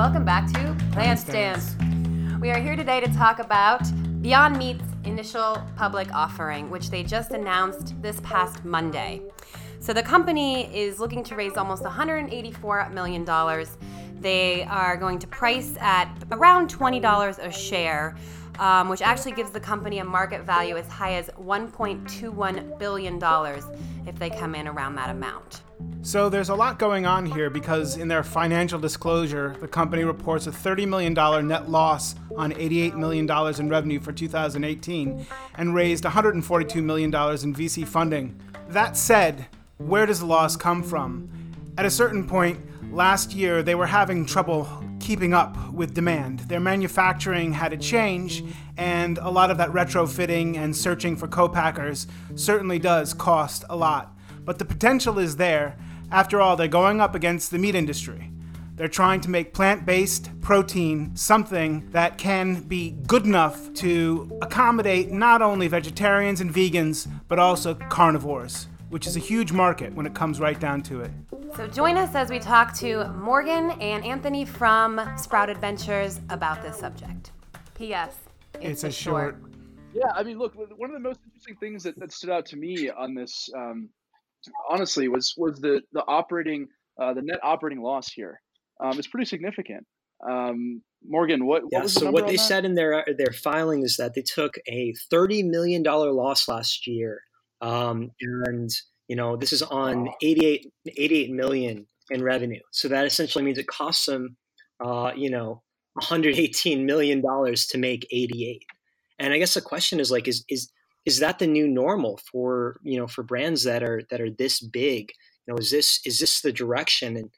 welcome back to Plant Stance. We are here today to talk about Beyond Meat's initial public offering, which they just announced this past Monday. So the company is looking to raise almost $184 million. They are going to price at around $20 a share um, which actually gives the company a market value as high as $1.21 billion if they come in around that amount. So there's a lot going on here because in their financial disclosure, the company reports a $30 million net loss on $88 million in revenue for 2018 and raised $142 million in VC funding. That said, where does the loss come from? At a certain point, last year they were having trouble keeping up with demand. Their manufacturing had to change, and a lot of that retrofitting and searching for co-packers certainly does cost a lot. But the potential is there. After all, they're going up against the meat industry. They're trying to make plant based protein something that can be good enough to accommodate not only vegetarians and vegans, but also carnivores, which is a huge market when it comes right down to it. So join us as we talk to Morgan and Anthony from Sprout Adventures about this subject. P.S. It's, it's a short. short. Yeah, I mean, look, one of the most interesting things that, that stood out to me on this, um, honestly, was was the the operating uh, the net operating loss here. Um, it's pretty significant. Um, Morgan, what, what yeah, so what they that? said in their their filing is that they took a thirty million dollar loss last year, um, and you know, this is on 88, 88 million in revenue. So that essentially means it costs them, uh, you know, 118 million dollars to make 88. And I guess the question is like, is is is that the new normal for you know for brands that are that are this big? You know, is this is this the direction? And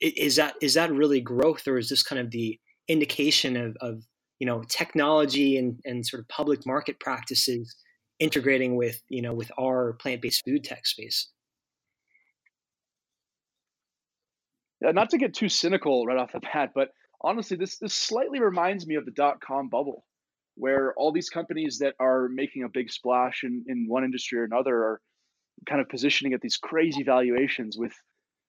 is that is that really growth, or is this kind of the indication of, of you know technology and, and sort of public market practices integrating with you know with our plant-based food tech space yeah, not to get too cynical right off the bat but honestly this this slightly reminds me of the dot-com bubble where all these companies that are making a big splash in, in one industry or another are kind of positioning at these crazy valuations with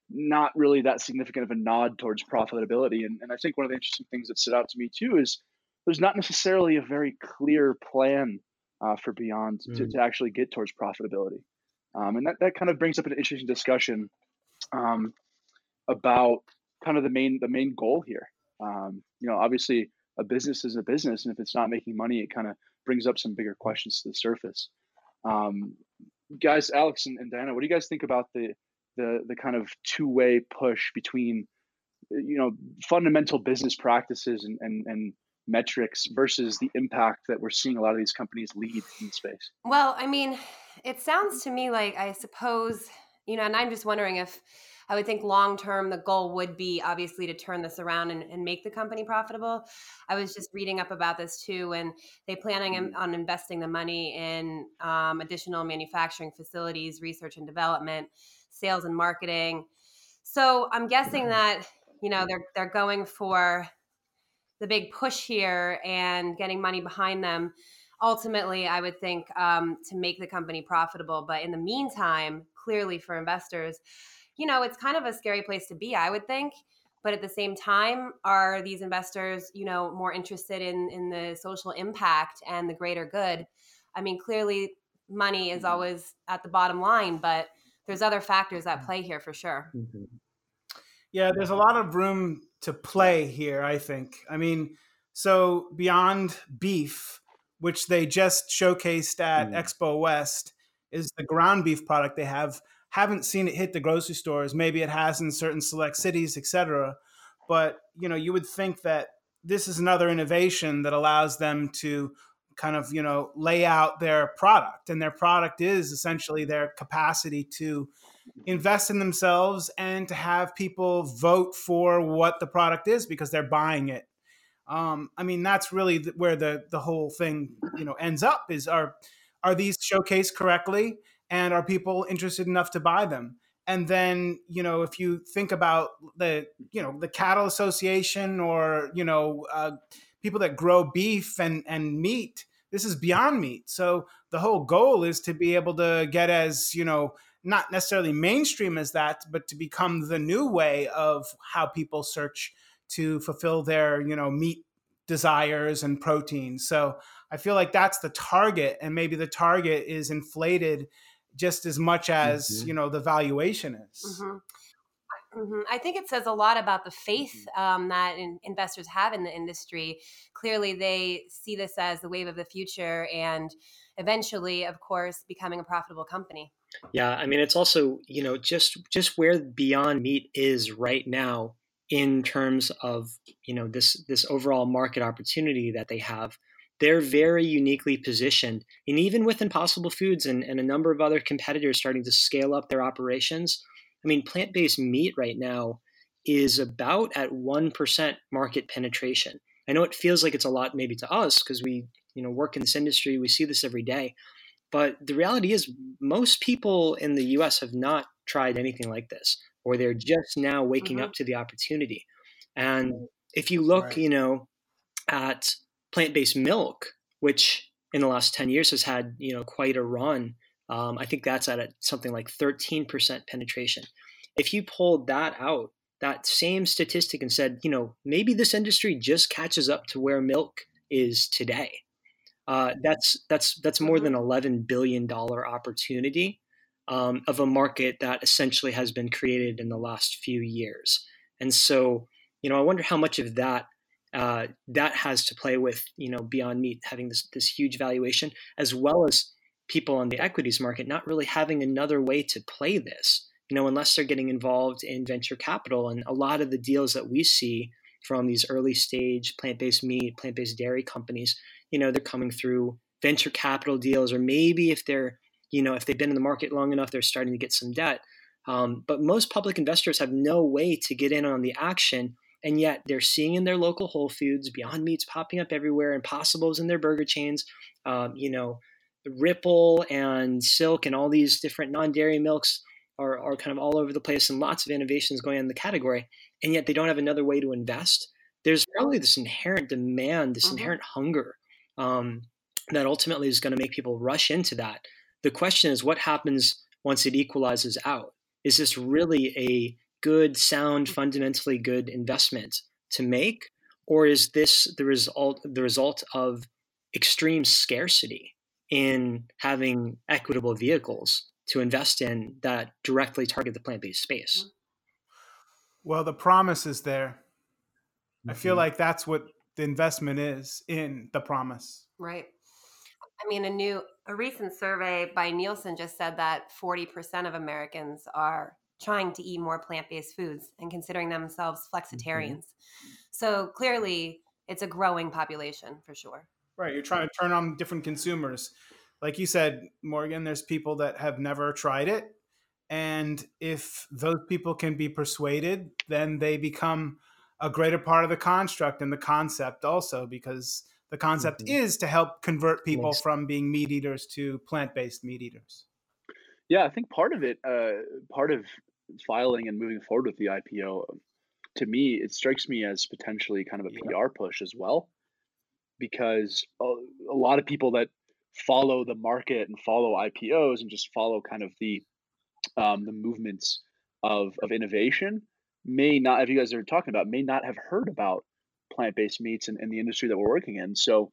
not really that significant of a nod towards profitability. And, and I think one of the interesting things that stood out to me too is there's not necessarily a very clear plan uh, for Beyond mm. to, to actually get towards profitability. Um, and that, that kind of brings up an interesting discussion um, about kind of the main the main goal here. Um, you know, obviously a business is a business, and if it's not making money, it kind of brings up some bigger questions to the surface. Um, guys, Alex and, and Diana, what do you guys think about the the the kind of two way push between you know fundamental business practices and and, and metrics versus the impact that we're seeing a lot of these companies lead in the space? Well, I mean, it sounds to me like I suppose, you know, and I'm just wondering if I would think long term the goal would be obviously to turn this around and, and, make the company profitable. I was just reading up about this too, and they planning mm-hmm. on investing the money in um, additional manufacturing facilities, research and development, sales and marketing. So I'm guessing that you know they're they're going for the big push here and getting money behind them ultimately i would think um, to make the company profitable. But in the meantime clearly for investors you know it's kind of a scary place to be i would think. But at the same time are these investors you know more interested in in the social impact and the greater good? I mean clearly money is mm-hmm. always at the bottom line but there's other factors at play here for sure. Mm-hmm. yeah there's a lot of room to play here, I think. I mean, so beyond beef, which they just showcased at mm. Expo West, is the ground beef product they have. Haven't seen it hit the grocery stores. Maybe it has in certain select cities, etc. But you know, you would think that this is another innovation that allows them to kind of you know lay out their product, and their product is essentially their capacity to invest in themselves and to have people vote for what the product is because they're buying it. Um, I mean, that's really where the the whole thing you know ends up is are are these showcased correctly and are people interested enough to buy them? And then you know if you think about the you know the cattle association or you know uh, people that grow beef and and meat, this is beyond meat. So the whole goal is to be able to get as you know not necessarily mainstream as that, but to become the new way of how people search to fulfill their you know meat desires and proteins. So I feel like that's the target, and maybe the target is inflated just as much as mm-hmm. you know the valuation is. Mm-hmm. Mm-hmm. I think it says a lot about the faith mm-hmm. um, that in, investors have in the industry. Clearly, they see this as the wave of the future, and eventually, of course, becoming a profitable company. Yeah, I mean, it's also you know just just where Beyond Meat is right now in terms of you know this this overall market opportunity that they have. They're very uniquely positioned, and even with Impossible Foods and, and a number of other competitors starting to scale up their operations I mean, plant based meat right now is about at 1% market penetration. I know it feels like it's a lot maybe to us because we, you know, work in this industry, we see this every day. But the reality is most people in the US have not tried anything like this or they're just now waking mm-hmm. up to the opportunity. And if you look, right. you know, at plant-based milk, which in the last 10 years has had, you know, quite a run um, I think that's at a, something like 13% penetration. If you pulled that out, that same statistic and said, you know, maybe this industry just catches up to where milk is today. Uh, that's that's that's more than 11 billion dollar opportunity um, of a market that essentially has been created in the last few years. And so, you know, I wonder how much of that uh, that has to play with you know Beyond Meat having this this huge valuation, as well as people on the equities market not really having another way to play this, you know, unless they're getting involved in venture capital. And a lot of the deals that we see from these early stage plant based meat, plant based dairy companies, you know, they're coming through venture capital deals, or maybe if they're, you know, if they've been in the market long enough, they're starting to get some debt. Um, but most public investors have no way to get in on the action. And yet they're seeing in their local Whole Foods, Beyond Meats popping up everywhere, Impossibles in their burger chains, um, you know, Ripple and Silk and all these different non-dairy milks are, are kind of all over the place and lots of innovations going on in the category, and yet they don't have another way to invest. There's probably this inherent demand, this mm-hmm. inherent hunger um, that ultimately is going to make people rush into that. The question is, what happens once it equalizes out? Is this really a good, sound, fundamentally good investment to make, or is this the result the result of extreme scarcity? In having equitable vehicles to invest in that directly target the plant-based space. Mm-hmm. Well, the promise is there. Mm-hmm. I feel mm-hmm. like that's what the investment is in the promise. Right. I mean, a new, a recent survey by Nielsen just said that 40% of Americans are trying to eat more plant based foods and considering themselves flexitarians. Mm-hmm. So clearly, it's a growing population for sure. Right. You're trying to turn on different consumers. Like you said, Morgan, there's people that have never tried it. And if those people can be persuaded, then they become a greater part of the construct and the concept also, because the concept mm-hmm. is to help convert people yes. from being meat eaters to plant based meat eaters. Yeah, I think part of it, uh, part of filing and moving forward with the IPO, to me, it strikes me as potentially kind of a yeah. PR push as well because a, lot of people that follow the market and follow IPOs and just follow kind of the um, the movements of of innovation may not, if you guys are talking about, may not have heard about plant based meats and, and the industry that we're working in. So,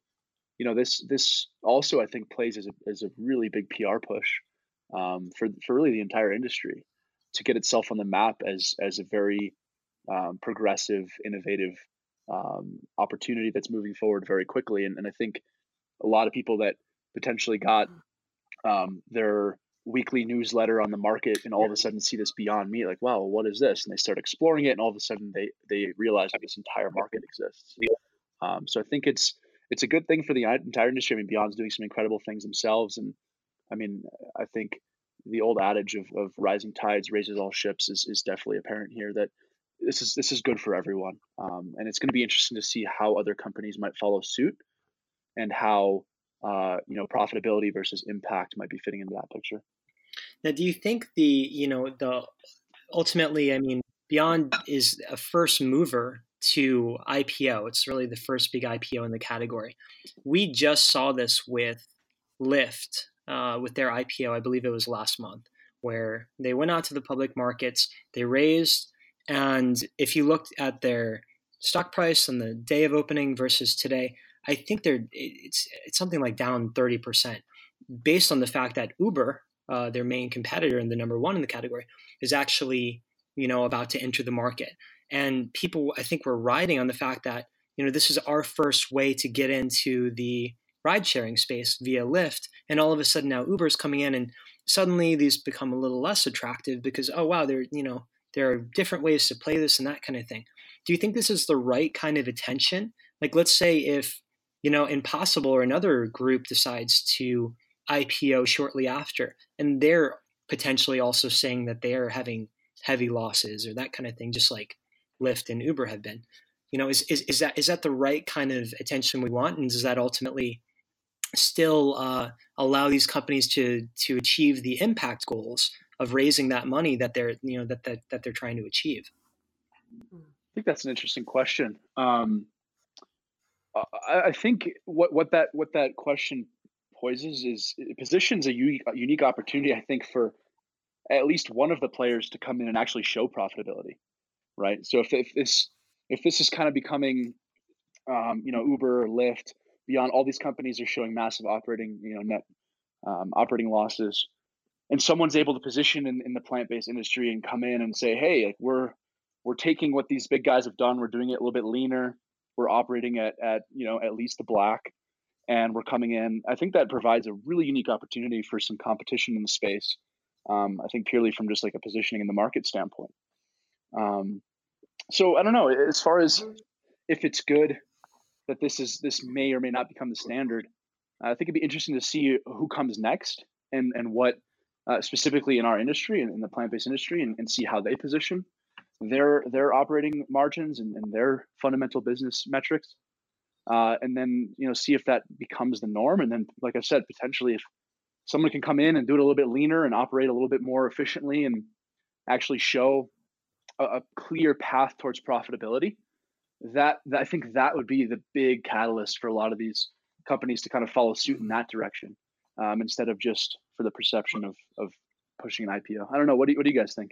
you know, this this also I think plays as a as a really big PR push um, for for really the entire industry to get itself on the map as as a very um, progressive, innovative um, opportunity that's moving forward very quickly. And, and I think a lot of people that potentially got um, their weekly newsletter on the market and all of a sudden see this beyond me like wow what is this? And they start exploring it and all of a sudden they they realize that this entire market exists. Um, so i think it's it's a good thing for the entire industry. I mean beyond's doing some incredible things themselves and i mean i think the old adage of, of rising tides raises all ships is, is definitely apparent here that this is this is good for everyone, um, and it's going to be interesting to see how other companies might follow suit, and how uh, you know profitability versus impact might be fitting into that picture. Now, do you think the you know the ultimately, I mean, Beyond is a first mover to IPO. It's really the first big IPO in the category. We just saw this with Lyft uh, with their IPO. I believe it was last month, where they went out to the public markets. They raised and if you looked at their stock price on the day of opening versus today, I think they're it's it's something like down thirty percent, based on the fact that Uber, uh, their main competitor and the number one in the category, is actually you know about to enter the market. And people, I think, were riding on the fact that you know this is our first way to get into the ride sharing space via Lyft, and all of a sudden now Uber's coming in, and suddenly these become a little less attractive because oh wow, they're you know there are different ways to play this and that kind of thing. Do you think this is the right kind of attention? Like, let's say if you know Impossible or another group decides to IPO shortly after, and they're potentially also saying that they are having heavy losses or that kind of thing, just like Lyft and Uber have been. You know, is, is, is that is that the right kind of attention we want, and does that ultimately still uh, allow these companies to to achieve the impact goals of raising that money that they're you know that that, that they're trying to achieve? I think that's an interesting question. Um, I, I think what what that what that question poises is positions a unique, unique opportunity. I think for at least one of the players to come in and actually show profitability right? So if, if this if this is kind of becoming, um, you know, Uber or Lyft, beyond all these companies are showing massive operating, you know, net um, operating losses, and someone's able to position in, in the plant based industry and come in and say, hey, like we're we're taking what these big guys have done, we're doing it a little bit leaner, we're operating at at you know at least the black, and we're coming in. I think that provides a really unique opportunity for some competition in the space. Um, I think purely from just like a positioning in the market standpoint. Um, so I don't know as far as if it's good that this is this may or may not become the standard. I think it'd be interesting to see who comes next and and what uh, specifically in our industry and in the plant based industry and, and see how they position their their operating margins and, and their fundamental business metrics. Uh, and then you know see if that becomes the norm and then like i said potentially if someone can come in and do it a little bit leaner and operate a little bit more efficiently and actually show a, a clear path towards profitability, that, that I think that would be the big catalyst for a lot of these companies to kind of follow suit in that direction um, instead of just for the perception of of pushing an IPO. I don't know. What do you, what do you guys think?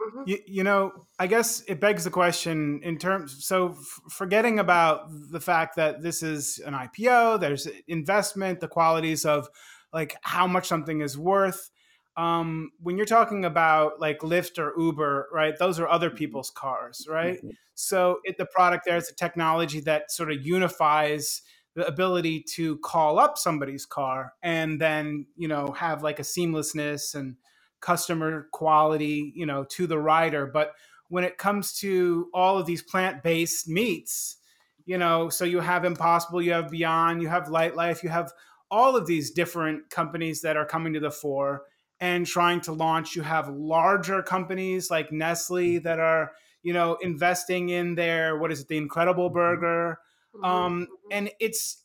Mm-hmm. You, you, know, I guess it begs the question in terms. So, f- forgetting about the fact that this is an IPO, there's investment, the qualities of like how much something is worth um, when you're talking about like Lyft or Uber, right? Those are other mm-hmm. people's cars, right? Mm-hmm. So it, the product there is a technology that sort of unifies the ability to call up somebody's car and then you know have like a seamlessness and customer quality you know to the rider but when it comes to all of these plant-based meats you know so you have impossible you have beyond you have Lightlife you have all of these different companies that are coming to the fore and trying to launch. You have larger companies like Nestle that are, you know, investing in their what is it, the Incredible mm-hmm. Burger, mm-hmm. Mm-hmm, um, mm-hmm. and it's.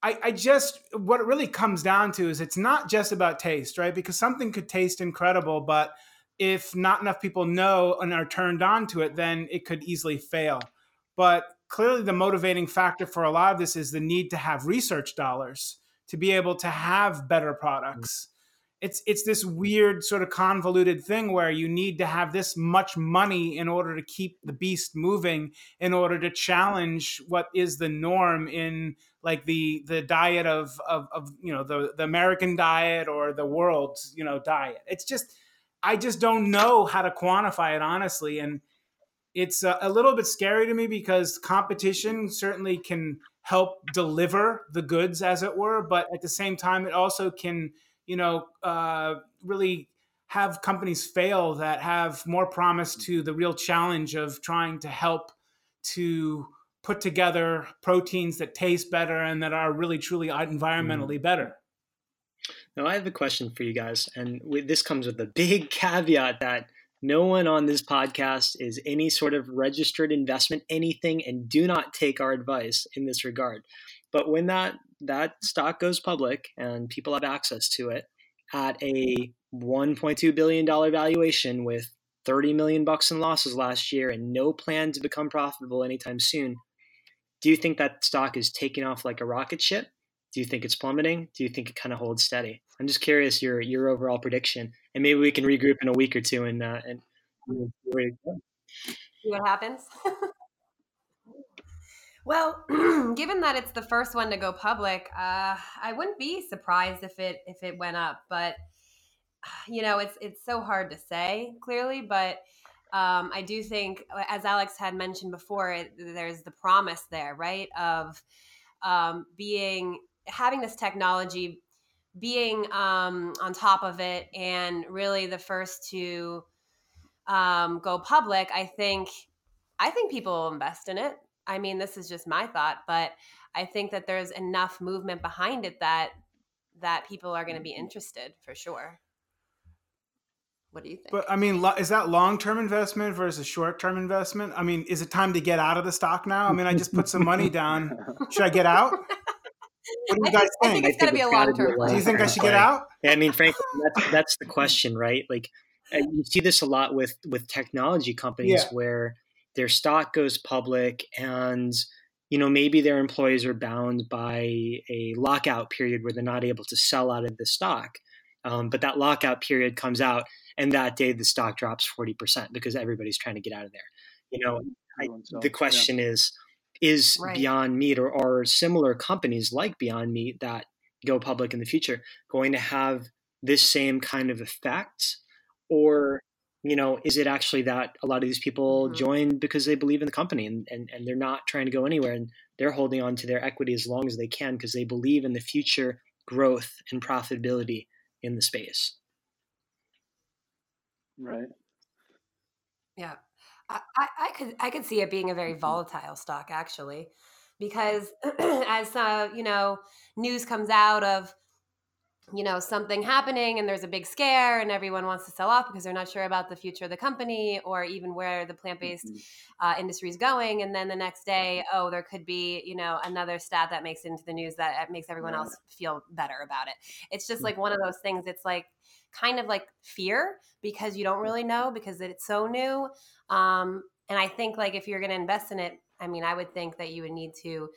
I, I just what it really comes down to is it's not just about taste, right? Because something could taste incredible, but if not enough people know and are turned on to it, then it could easily fail. But clearly, the motivating factor for a lot of this is the need to have research dollars to be able to have better mm. products it's it's this weird sort of convoluted thing where you need to have this much money in order to keep the beast moving in order to challenge what is the norm in like the the diet of of, of you know the the American diet or the world's you know diet. It's just I just don't know how to quantify it honestly. And it's a, a little bit scary to me because competition certainly can help deliver the goods as it were but at the same time it also can you know, uh, really have companies fail that have more promise to the real challenge of trying to help to put together proteins that taste better and that are really truly environmentally mm. better. Now, I have a question for you guys, and this comes with a big caveat that no one on this podcast is any sort of registered investment anything, and do not take our advice in this regard. But when that that stock goes public and people have access to it at a 1.2 billion dollar valuation with 30 million bucks in losses last year and no plan to become profitable anytime soon, do you think that stock is taking off like a rocket ship? Do you think it's plummeting? Do you think it kind of holds steady? I'm just curious your your overall prediction, and maybe we can regroup in a week or two and uh, and see what happens. Well, given that it's the first one to go public, uh, I wouldn't be surprised if it if it went up. But you know, it's it's so hard to say clearly. But um, I do think, as Alex had mentioned before, it, there's the promise there, right, of um, being having this technology, being um, on top of it, and really the first to um, go public. I think I think people will invest in it. I mean, this is just my thought, but I think that there's enough movement behind it that that people are going to be mm-hmm. interested for sure. What do you think? But I mean, is that long-term investment versus short-term investment? I mean, is it time to get out of the stock now? I mean, I just put some money down. Should I get out? What do you guys I think? I think it's going to be a long-term. Do you think I should get out? Yeah, I mean, frankly, that's that's the question, right? Like, you see this a lot with with technology companies yeah. where their stock goes public and you know maybe their employees are bound by a lockout period where they're not able to sell out of the stock um, but that lockout period comes out and that day the stock drops 40% because everybody's trying to get out of there you know I, the question yeah. is is right. beyond meat or, are similar companies like beyond meat that go public in the future going to have this same kind of effect or you know, is it actually that a lot of these people mm-hmm. join because they believe in the company and, and, and they're not trying to go anywhere and they're holding on to their equity as long as they can because they believe in the future growth and profitability in the space. Right. Yeah. I, I could I could see it being a very mm-hmm. volatile stock actually, because as uh, you know news comes out of you know something happening and there's a big scare and everyone wants to sell off because they're not sure about the future of the company or even where the plant-based mm-hmm. uh, industry is going. And then the next day oh there could be you know another stat that makes into the news that makes everyone else feel better about it. It's just like one of those things it's like kind of like fear because you don't really know because it's so new. Um, and i think like if you're going to invest in it i mean i would think that you would need to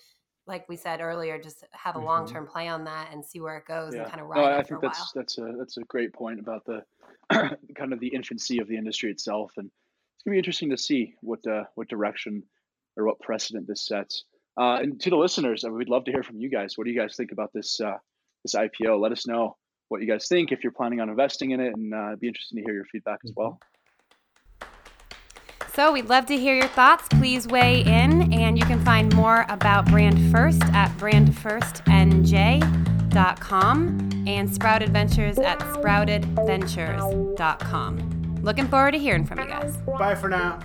like we said earlier, just have a mm-hmm. long term play on that and see where it goes yeah. and kind of ride no, I think that's while. that's a that's a great point about the kind of the infancy of the industry itself, and it's gonna be interesting to see what uh, what direction or what precedent this sets. Uh, and to the listeners, we'd love to hear from you guys. What do you guys think about this uh, this IPO? Let us know what you guys think if you're planning on investing in it, and uh, it'd be interesting to hear your feedback as well. So we'd love to hear your thoughts. Please weigh in, and you can find more about Brand First at brandfirstnj.com and Sprout Adventures at sproutedventures.com. Looking forward to hearing from you guys. Bye for now.